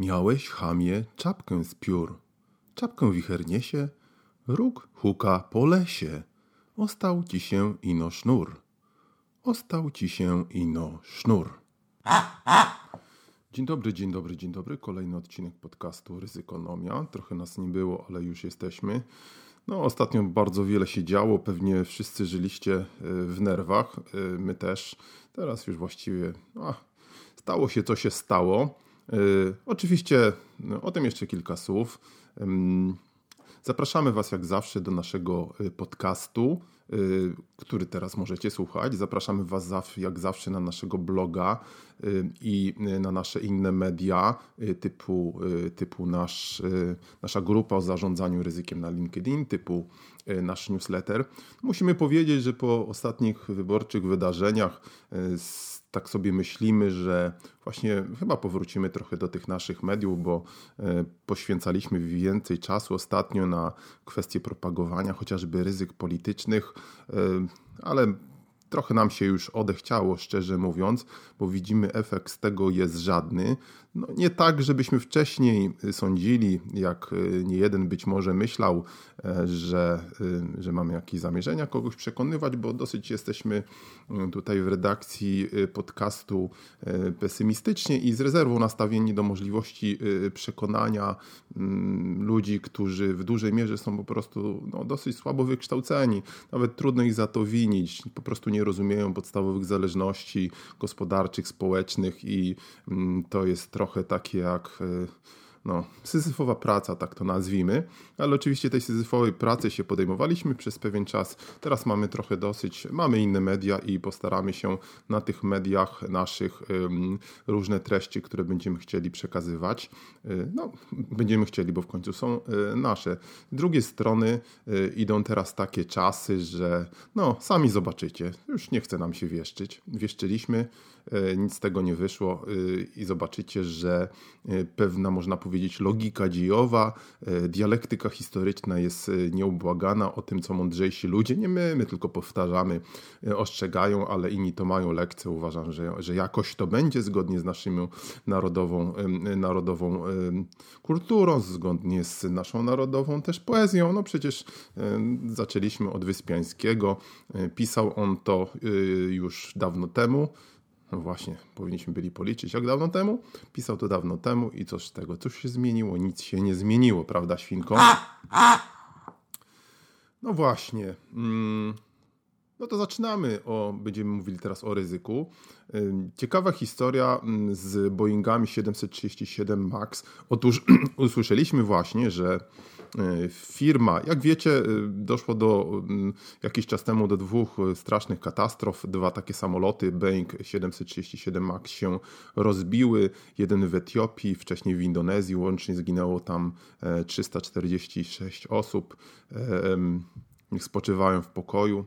miałeś chamie czapkę z piór. Czapkę wicher niesie, róg huka po lesie. Ostał ci się ino sznur. Ostał ci się ino sznur. Dzień dobry, dzień dobry, dzień dobry. Kolejny odcinek podcastu Ryzykonomia. Trochę nas nie było, ale już jesteśmy. No, ostatnio bardzo wiele się działo. Pewnie wszyscy żyliście e, w nerwach. E, my też. Teraz już właściwie a, stało się, co się stało. Yy, oczywiście no, o tym jeszcze kilka słów. Zapraszamy Was jak zawsze do naszego y, podcastu, yy, który teraz możecie słuchać. Zapraszamy Was jak zawsze na naszego bloga i na nasze inne media typu, typu nasz, nasza grupa o zarządzaniu ryzykiem na LinkedIn, typu nasz newsletter. Musimy powiedzieć, że po ostatnich wyborczych wydarzeniach tak sobie myślimy, że właśnie chyba powrócimy trochę do tych naszych mediów, bo poświęcaliśmy więcej czasu ostatnio na kwestie propagowania chociażby ryzyk politycznych, ale trochę nam się już odechciało, szczerze mówiąc, bo widzimy efekt z tego jest żadny. No, nie tak, żebyśmy wcześniej sądzili, jak y, nie jeden być może myślał, e, że, y, że mamy jakieś zamierzenia kogoś przekonywać, bo dosyć jesteśmy y, tutaj w redakcji podcastu pesymistycznie i z rezerwą nastawieni do możliwości przekonania mm, ludzi, którzy w dużej mierze są po prostu no, dosyć słabo wykształceni. Nawet trudno ich za to winić. Po prostu nie rozumieją podstawowych zależności gospodarczych, społecznych i mm, to jest trochę takie jak e, no, syzyfowa praca, tak to nazwijmy, ale oczywiście tej syzyfowej pracy się podejmowaliśmy przez pewien czas. Teraz mamy trochę dosyć, mamy inne media i postaramy się na tych mediach naszych um, różne treści, które będziemy chcieli przekazywać. Y, no, będziemy chcieli, bo w końcu są y, nasze. Z drugiej strony y, idą teraz takie czasy, że no, sami zobaczycie, już nie chce nam się wieszczyć. Wieszczyliśmy, nic z tego nie wyszło i zobaczycie, że pewna, można powiedzieć, logika dziejowa, dialektyka historyczna jest nieubłagana o tym, co mądrzejsi ludzie, nie my, my tylko powtarzamy, ostrzegają, ale inni to mają lekcję. Uważam, że, że jakoś to będzie zgodnie z naszą narodową, narodową kulturą, zgodnie z naszą narodową też poezją. No przecież zaczęliśmy od Wyspiańskiego. Pisał on to już dawno temu. No właśnie, powinniśmy byli policzyć, jak dawno temu. Pisał to dawno temu i coś z tego. Coś się zmieniło? Nic się nie zmieniło, prawda, świnko? No właśnie. Mm, no to zaczynamy. O, będziemy mówili teraz o ryzyku. Ciekawa historia mm, z Boeingami 737 MAX. Otóż usłyszeliśmy właśnie, że firma, jak wiecie, e, doszło do mm, jakiś czas temu do dwóch e, strasznych katastrof. Dwa takie samoloty Boeing 737 MAX się rozbiły. Jeden w Etiopii, wcześniej w Indonezji. Łącznie zginęło tam 346 osób. Niech spoczywają w pokoju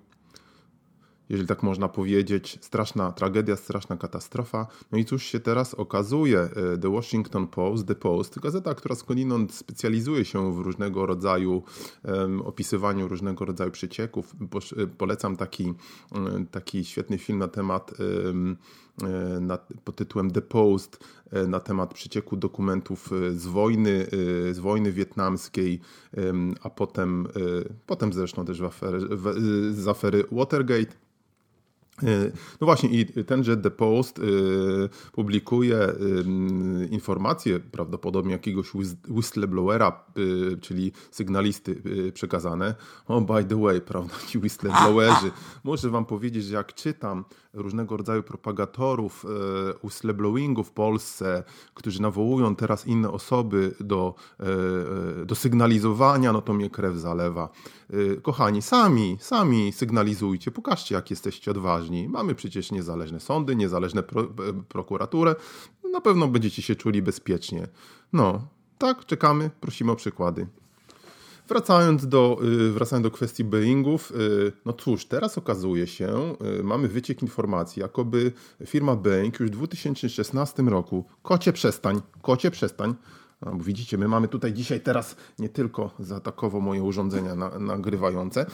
jeżeli tak można powiedzieć, straszna tragedia, straszna katastrofa. No i cóż się teraz okazuje? E, The Washington Post, The Post, gazeta, która skądinąd specjalizuje się w różnego rodzaju um, opisywaniu różnego rodzaju przecieków. E, polecam taki, taki świetny film na temat um, na, pod tytułem The Post na temat przecieku dokumentów z wojny, z wojny wietnamskiej, a potem, potem zresztą też w afery, w, z afery Watergate. E, no właśnie, i tenże The Post y, publikuje y, informacje prawdopodobnie jakiegoś whistleblowera, czyli sygnalisty przekazane. O, oh, by the way, prawda, ci whistleblowerzy. Muszę wam powiedzieć, że jak czytam różnego rodzaju propagatorów whistleblowingu w Polsce, którzy nawołują teraz inne osoby do, do sygnalizowania, no to mnie krew zalewa. Kochani, sami, sami sygnalizujcie, pokażcie, jak jesteście odważni Mamy przecież niezależne sądy, niezależne pro, e, prokuraturę. Na pewno będziecie się czuli bezpiecznie. No, tak, czekamy, prosimy o przykłady. Wracając do, y, wracając do kwestii Boeingów, y, no cóż, teraz okazuje się, y, mamy wyciek informacji, jakoby firma Boeing już w 2016 roku, kocie przestań, kocie przestań, no, widzicie, my mamy tutaj dzisiaj teraz nie tylko zaatakowo moje urządzenia na, nagrywające,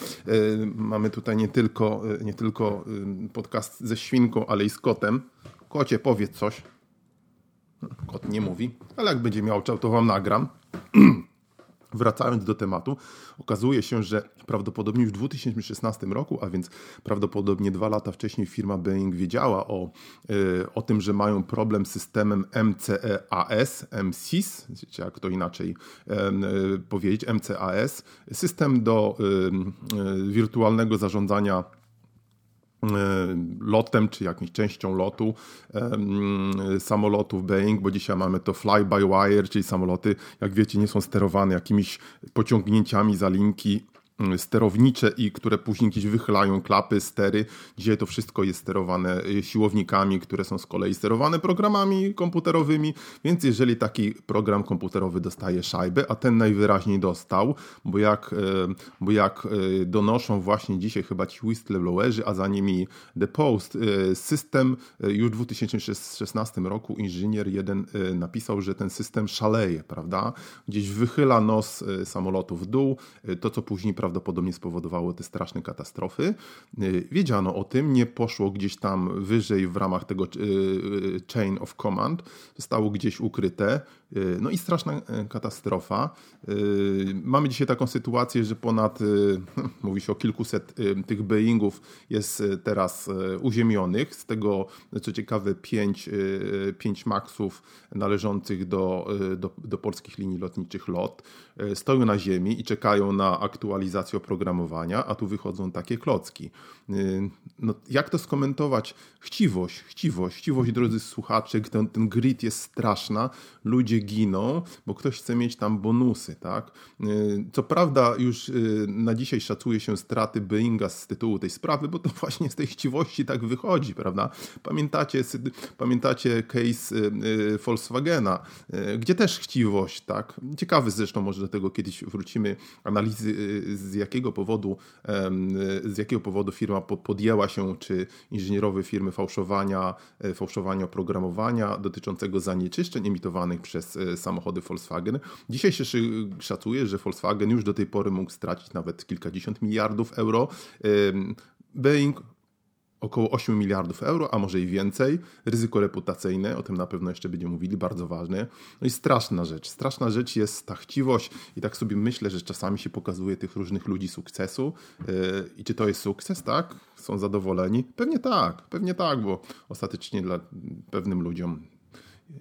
mamy tutaj nie tylko, nie tylko podcast ze świnką, ale i z kotem. Kocie, powiedz coś. Kot nie mówi, ale jak będzie miał czas, to wam nagram. Wracając do tematu, okazuje się, że prawdopodobnie już w 2016 roku, a więc prawdopodobnie dwa lata wcześniej firma Boeing wiedziała o, e, o tym, że mają problem z systemem MCEAS, MCIS, czy jak to inaczej e, powiedzieć, MCAS, system do e, wirtualnego zarządzania E, lotem, czy jakąś częścią lotu samolotów Boeing, bo dzisiaj mamy to fly-by-wire, czyli samoloty, jak wiecie, nie są sterowane jakimiś pociągnięciami za linki sterownicze i które później gdzieś wychylają klapy, stery. Dzisiaj to wszystko jest sterowane y, siłownikami, które są z kolei sterowane programami komputerowymi, więc jeżeli taki program komputerowy dostaje szajbę, a ten najwyraźniej dostał, bo jak, y, bo jak y, donoszą właśnie dzisiaj chyba ci whistleblowerzy, a za nimi The Post, system już w 2016 roku inżynier jeden napisał, że ten system szaleje, prawda? Gdzieś wychyla nos samolotu w dół, to co później prawdopodobnie spowodowało te straszne katastrofy. Y, wiedziano o tym, nie poszło gdzieś tam wyżej w ramach tego y, y, chain of command, zostało gdzieś ukryte. No i straszna katastrofa. Mamy dzisiaj taką sytuację, że ponad, mówi się o kilkuset tych Boeingów jest teraz uziemionych. Z tego, co ciekawe, pięć, pięć Maxów należących do, do, do polskich linii lotniczych LOT stoją na ziemi i czekają na aktualizację oprogramowania, a tu wychodzą takie klocki. Y, no, jak to skomentować? Chciwość, chciwość, chciwość, drodzy słuchacze, ten, ten grid jest straszna, ludzie giną, bo ktoś chce mieć tam bonusy, tak? Y, co prawda już y, na dzisiaj szacuje się straty Boeinga z tytułu tej sprawy, bo to właśnie z tej chciwości tak wychodzi, prawda? Pamiętacie, pamiętacie case Volkswagena, gdzie też chciwość, tak? Ciekawy zresztą, może do tego kiedyś wrócimy, analizy z jakiego powodu, z jakiego powodu firma podjęła się, czy inżynierowie firmy fałszowania, fałszowania oprogramowania dotyczącego zanieczyszczeń emitowanych przez e, samochody Volkswagen. Dzisiaj się szacuje, że Volkswagen już do tej pory mógł stracić nawet kilkadziesiąt miliardów euro. Boeing około 8 miliardów euro, a może i więcej. Ryzyko reputacyjne, o tym na pewno jeszcze będziemy mówili, bardzo ważne. No i straszna rzecz. Straszna rzecz jest ta chciwość i tak sobie myślę, że czasami się pokazuje tych różnych ludzi sukcesu. Yy, I czy to jest sukces, tak? Są zadowoleni? Pewnie tak, pewnie tak, bo ostatecznie dla pewnym ludziom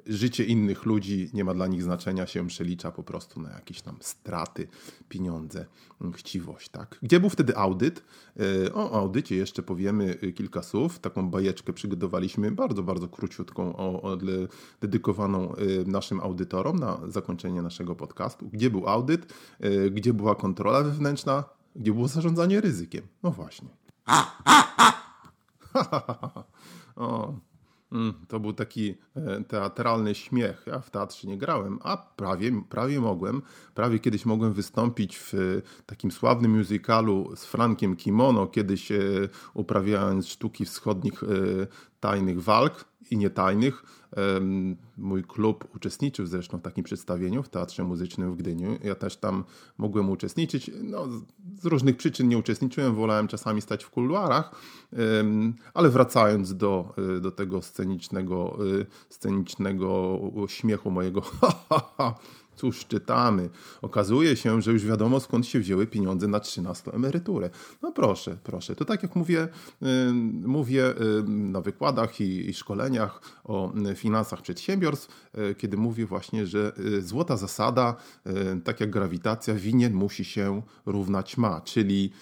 życie innych ludzi nie ma dla nich znaczenia, się przelicza po prostu na jakieś tam straty, pieniądze, chciwość. Tak? Gdzie był wtedy audyt? E, o audycie jeszcze powiemy kilka słów. Taką bajeczkę przygotowaliśmy, bardzo, bardzo króciutką, o, o, dedykowaną e, naszym audytorom na zakończenie naszego podcastu. Gdzie był audyt? E, gdzie była kontrola wewnętrzna? Gdzie było zarządzanie ryzykiem? No właśnie. o, to był taki e, teatralny śmiech. Ja w teatrze nie grałem, a prawie, prawie mogłem. Prawie kiedyś mogłem wystąpić w takim sławnym musicalu z Frankiem Kimono, kiedyś e, uprawiając sztuki wschodnich e, tajnych walk i nietajnych. Mój klub uczestniczył zresztą w takim przedstawieniu w Teatrze Muzycznym w Gdyniu. Ja też tam mogłem uczestniczyć. No, z różnych przyczyn nie uczestniczyłem, wolałem czasami stać w kuluarach, ale wracając do, e, do tego scenicznego, e, scenicznego śmiechu mojego, Cóż czytamy? Okazuje się, że już wiadomo skąd się wzięły pieniądze na 13 emeryturę. No proszę, proszę. To tak jak mówię, mówię na wykładach i, i szkoleniach o finansach przedsiębiorstw, e, kiedy mówię właśnie, że e, złota zasada, tak jak grawitacja, winien musi się równać ma, czyli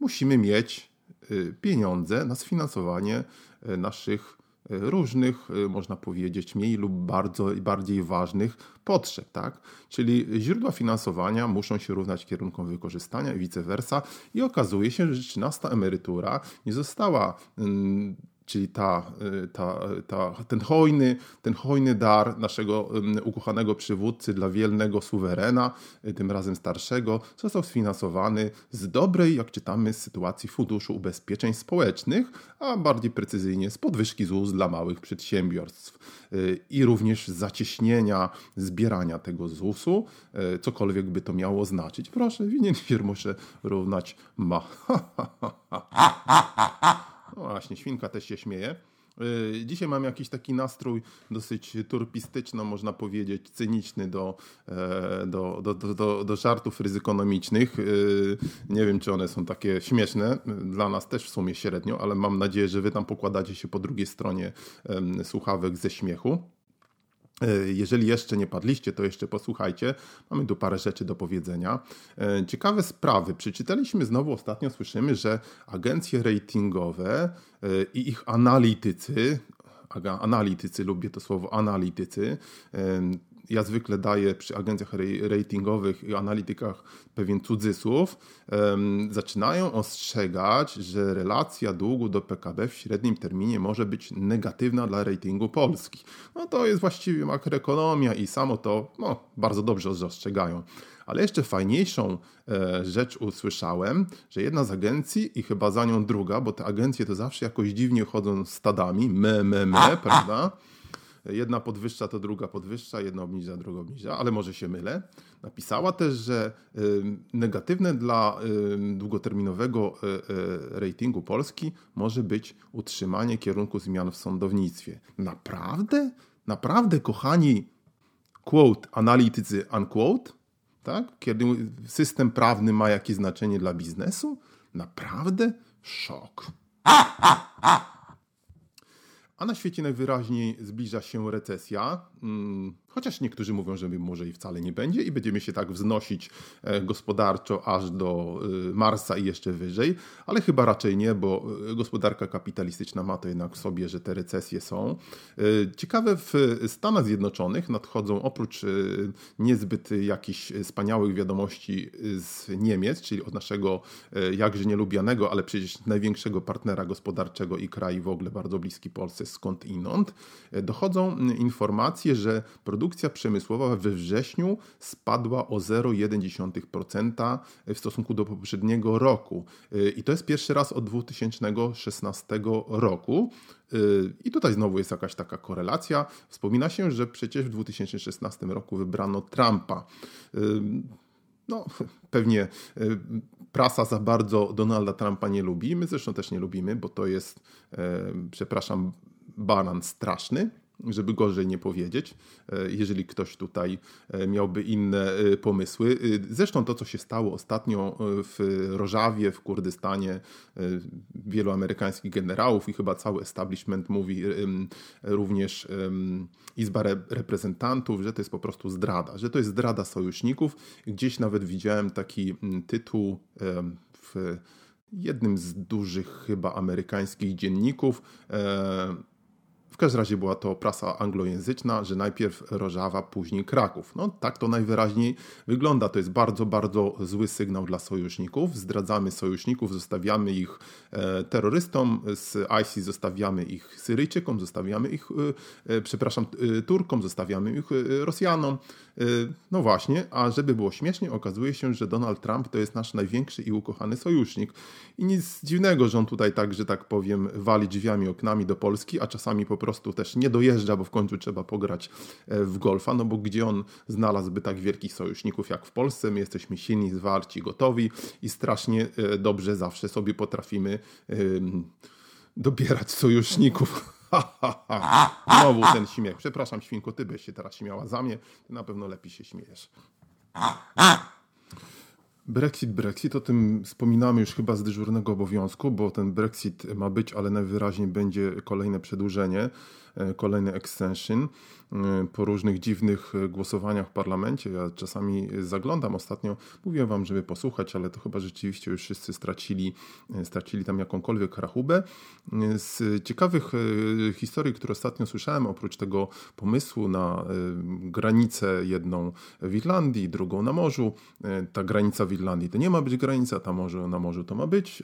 musimy mieć pieniądze na sfinansowanie naszych różnych, y, można powiedzieć, mniej lub bardzo, bardziej ważnych potrzeb. Tak? Czyli źródła finansowania muszą się równać kierunkom wykorzystania i vice versa. I okazuje się, że 13 emerytura nie została czyli ta, ta, ta, ten, hojny, ten hojny dar naszego ukochanego przywódcy dla wielnego suwerena, tym razem starszego, został sfinansowany z dobrej, jak czytamy, sytuacji Funduszu Ubezpieczeń Społecznych, a bardziej precyzyjnie z podwyżki ZUS dla małych przedsiębiorstw i również zacieśnienia zbierania tego ZUS-u, cokolwiek by to miało znaczyć. Proszę, winien się równać ma. No właśnie, świnka też się śmieje. Y, dzisiaj mam jakiś taki nastrój dosyć turpistyczno, można powiedzieć, cyniczny do, e, do, do, do, do żartów ryzykonomicznych. Y, nie wiem, czy one są takie śmieszne. Dla nas też w sumie średnio, ale mam nadzieję, że wy tam pokładacie się po drugiej stronie słuchawek ze śmiechu. E, jeżeli jeszcze nie padliście, to jeszcze posłuchajcie. Mamy tu parę rzeczy do powiedzenia. E, ciekawe sprawy. Przeczytaliśmy znowu ostatnio, słyszymy, że agencje ratingowe e, i ich analitycy, analitycy, lubię to słowo analitycy, ja zwykle daję przy agencjach ratingowych i analitykach pewien cudzysłów, zaczynają ostrzegać, że relacja długu do PKB w średnim terminie może być negatywna dla ratingu Polski. No to jest właściwie makroekonomia i samo to no, bardzo dobrze ostrzegają. Ale jeszcze fajniejszą e, rzecz usłyszałem, że jedna z agencji i chyba za nią druga, bo te agencje to zawsze jakoś dziwnie chodzą stadami, me, me, me, prawda? Jedna podwyższa, to druga podwyższa, jedna obniża, druga obniża, ale może się mylę. Napisała też, że negatywne dla długoterminowego e, e, ratingu Polski może być utrzymanie kierunku zmian w sądownictwie. Naprawdę? Naprawdę, kochani, quote, analitycy, unquote? Tak? Kiedy system prawny ma jakieś znaczenie dla biznesu? Naprawdę? Szok. A na świecie najwyraźniej zbliża się recesja. Chociaż niektórzy mówią, że może i wcale nie będzie i będziemy się tak wznosić e, gospodarczo aż do e, Marsa i jeszcze wyżej, ale chyba raczej nie, bo e, gospodarka kapitalistyczna ma to jednak w sobie, że te recesje są. Ciekawe, w Stanach Zjednoczonych nadchodzą oprócz niezbyt jakichś wspaniałych wiadomości z Niemiec, czyli od naszego jakże nielubianego, ale przecież największego partnera gospodarczego i kraju w ogóle bardzo bliski Polsce, skąd inąd, dochodzą informacje, że produkcja produkcja przemysłowa we wrześniu spadła o 0,1% w stosunku do poprzedniego roku. Y, I to jest pierwszy raz od 2016 roku. Y, I tutaj znowu jest jakaś taka korelacja. Wspomina się, że przecież w 2016 roku wybrano Trumpa. Y, no, pewnie prasa za bardzo Donalda Trumpa nie lubi. My zresztą też nie lubimy, bo to jest, przepraszam, banan straszny żeby gorzej nie powiedzieć, e, jeżeli ktoś tutaj e, miałby inne e, pomysły. Zresztą to, co się stało ostatnio w Rożawie, w Kurdystanie, wielu amerykańskich generałów i chyba cały establishment mówi również Izba Reprezentantów, że to jest po prostu zdrada, że to jest zdrada sojuszników. Gdzieś nawet widziałem taki tytuł w jednym z dużych chyba amerykańskich dzienników każdym razie była to prasa anglojęzyczna, że najpierw Rożawa, później Kraków. No tak to najwyraźniej wygląda. To jest bardzo, bardzo zły sygnał dla sojuszników. Zdradzamy sojuszników, zostawiamy ich e, terrorystom, z ISIS zostawiamy ich Syryjczykom, zostawiamy ich, e, e, przepraszam, Turkom, zostawiamy ich Rosjanom. No właśnie, a żeby było śmiesznie, okazuje się, że Donald Trump to jest nasz największy i ukochany sojusznik. I nic dziwnego, że on tutaj tak, że tak powiem, wali drzwiami, oknami do Polski, a czasami po prostu prostu też nie dojeżdża, bo w końcu trzeba pograć e, w golfa, no bo gdzie on znalazłby tak wielkich sojuszników jak w Polsce? My jesteśmy silni, zwarci, gotowi i strasznie e, dobrze zawsze sobie potrafimy dobierać sojuszników. Znowu ten śmiech. Przepraszam, świnko, ty byś się teraz śmiała za mnie. Na pewno lepiej się śmiejesz. Brexit, Brexit, o tym wspominamy już chyba z dyżurnego obowiązku, bo ten Brexit ma być, ale najwyraźniej będzie kolejne przedłużenie. E, kolejny extension e, po różnych dziwnych e, głosowaniach w parlamencie. Ja czasami zaglądam ostatnio, mówiłem wam, żeby posłuchać, ale to chyba rzeczywiście już wszyscy stracili, stracili tam jakąkolwiek rachubę. Z ciekawych historii, które ostatnio słyszałem, oprócz tego pomysłu na granicę jedną w Irlandii, drugą na morzu, ta granica w Irlandii to nie ma być granica, ta morze na morzu to ma być.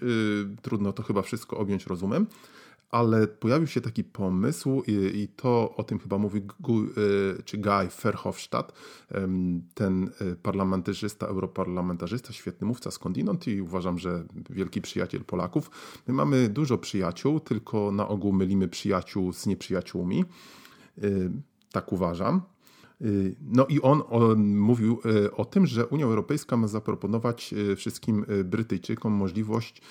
Trudno to chyba wszystko objąć rozumem ale pojawił się taki pomysł i, i to o tym chyba mówi Gu, e, czy Guy Verhofstadt, ten e, parlamentarzysta, europarlamentarzysta, świetny mówca skądinąd i uważam, że wielki przyjaciel Polaków. My mamy dużo przyjaciół, tylko na ogół mylimy przyjaciół z nieprzyjaciółmi. Tak uważam. Y, no i on, on, mówił y, o tym, że Unia Europejska ma zaproponować y, wszystkim Brytyjczykom możliwość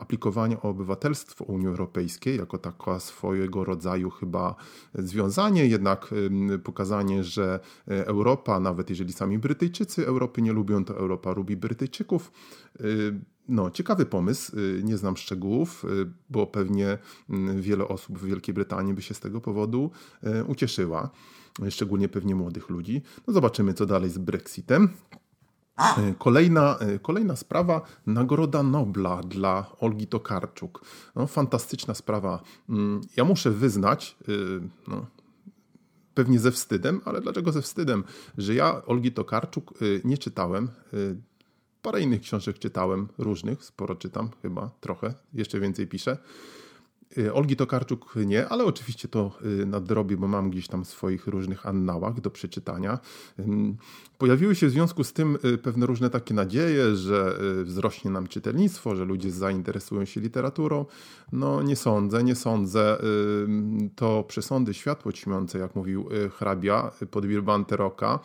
aplikowania o obywatelstwo Unii Europejskiej jako taka swojego rodzaju chyba związanie, jednak pokazanie, że Europa, nawet jeżeli sami Brytyjczycy Europy nie lubią, to Europa lubi Brytyjczyków. No, ciekawy pomysł, nie znam szczegółów, bo pewnie wiele osób w Wielkiej Brytanii by się z tego powodu ucieszyła szczególnie pewnie młodych ludzi. No zobaczymy, co dalej z Brexitem. E, kolejna, e, kolejna sprawa, Nagroda Nobla dla Olgi Tokarczuk. No, fantastyczna sprawa. Mm, ja muszę wyznać, e, no, pewnie ze wstydem, ale dlaczego ze wstydem, że ja Olgi Tokarczuk nie czytałem. Parę innych książek czytałem, różnych, sporo czytam, chyba trochę, jeszcze więcej piszę. Y, Olgi Tokarczuk nie, ale oczywiście to y, nadrobię, bo mam gdzieś tam swoich różnych annałach do przeczytania. Pojawiły się w związku z tym y, pewne różne takie nadzieje, że wzrośnie nam czytelnictwo, że ludzie zainteresują się literaturą. No nie sądzę, nie sądzę. To przesądy światło ćmiące, jak mówił hrabia pod Anteroka.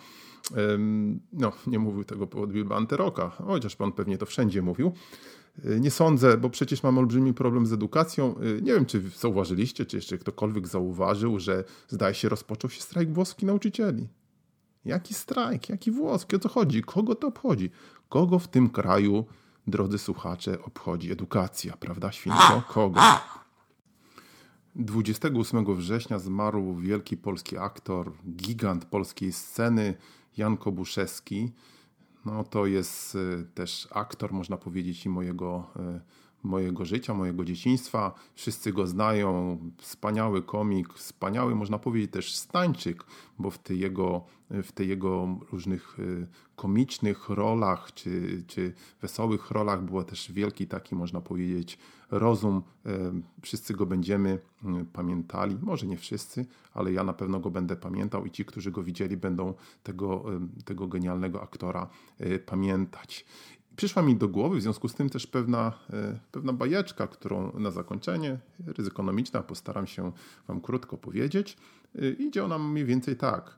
No, nie mówił tego pod Anteroka, chociaż pan pewnie to wszędzie mówił. Y, nie sądzę, bo przecież mam olbrzymi problem z edukacją. Y, nie wiem, czy zauważyliście, czy jeszcze ktokolwiek zauważył, że zdaje się rozpoczął się strajk włoski nauczycieli. Jaki strajk? Jaki włoski? O co chodzi? Kogo to obchodzi? Kogo w tym kraju, drodzy słuchacze, obchodzi edukacja, prawda, święto? Kogo? 28 września zmarł wielki polski aktor, gigant polskiej sceny, Jan Kobuszewski no to jest y, też aktor, można powiedzieć, i mojego, y, mojego życia, mojego dzieciństwa. Wszyscy go znają, wspaniały komik, wspaniały, można powiedzieć, też stańczyk, bo w tej jego, w tej jego różnych y, komicznych rolach czy, czy wesołych rolach było też wielki taki, można powiedzieć, rozum. E, wszyscy go będziemy e, pamiętali. Może nie wszyscy, ale ja na pewno go będę pamiętał i ci, którzy go widzieli, będą tego, tego genialnego aktora pamiętać. Przyszła mi do głowy w związku z tym też pewna, pewna bajeczka, którą na zakończenie, ryzykonomiczna, postaram się Wam krótko powiedzieć. Idzie ona mniej więcej tak.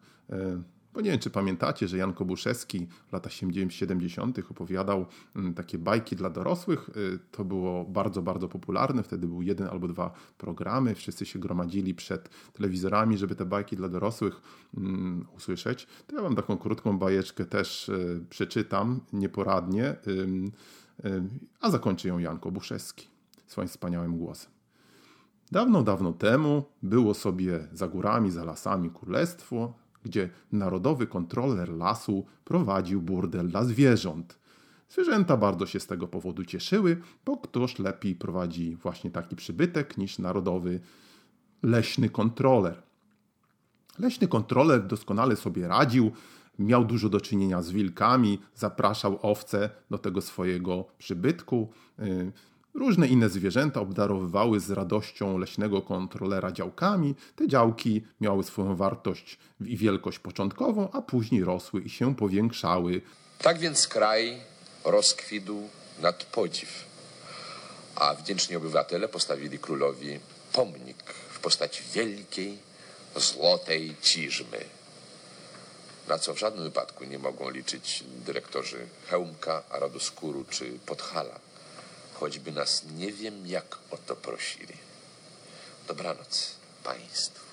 Bo nie wiem, czy pamiętacie, że Jan Kobuszewski w latach 70. opowiadał mm, takie bajki dla dorosłych. Y, to było bardzo, bardzo popularne. Wtedy był jeden albo dwa programy. Wszyscy się gromadzili przed telewizorami, żeby te bajki dla dorosłych um, usłyszeć. To ja wam taką krótką bajeczkę też y, przeczytam nieporadnie, a zakończy ją Jan Kobuszewski swoim wspaniałym głosem. Dawno, dawno temu było sobie za górami, za lasami królestwo, gdzie narodowy kontroler lasu prowadził burdel dla zwierząt. Zwierzęta bardzo się z tego powodu cieszyły, bo ktoś lepiej prowadzi właśnie taki przybytek niż narodowy leśny kontroler. Leśny kontroler doskonale sobie radził, miał dużo do czynienia z wilkami, zapraszał owce do tego swojego przybytku. Różne inne zwierzęta obdarowywały z radością leśnego kontrolera działkami. Te działki miały swoją wartość i wielkość początkową, a później rosły i się powiększały. Tak więc kraj rozkwitł nad podziw, a wdzięczni obywatele postawili królowi pomnik w postaci wielkiej, złotej ciżmy, na co w żadnym wypadku nie mogą liczyć dyrektorzy Hełmka, Radoskuru czy Podhala choćby nas nie wiem jak o to prosili. Dobranoc Państwu.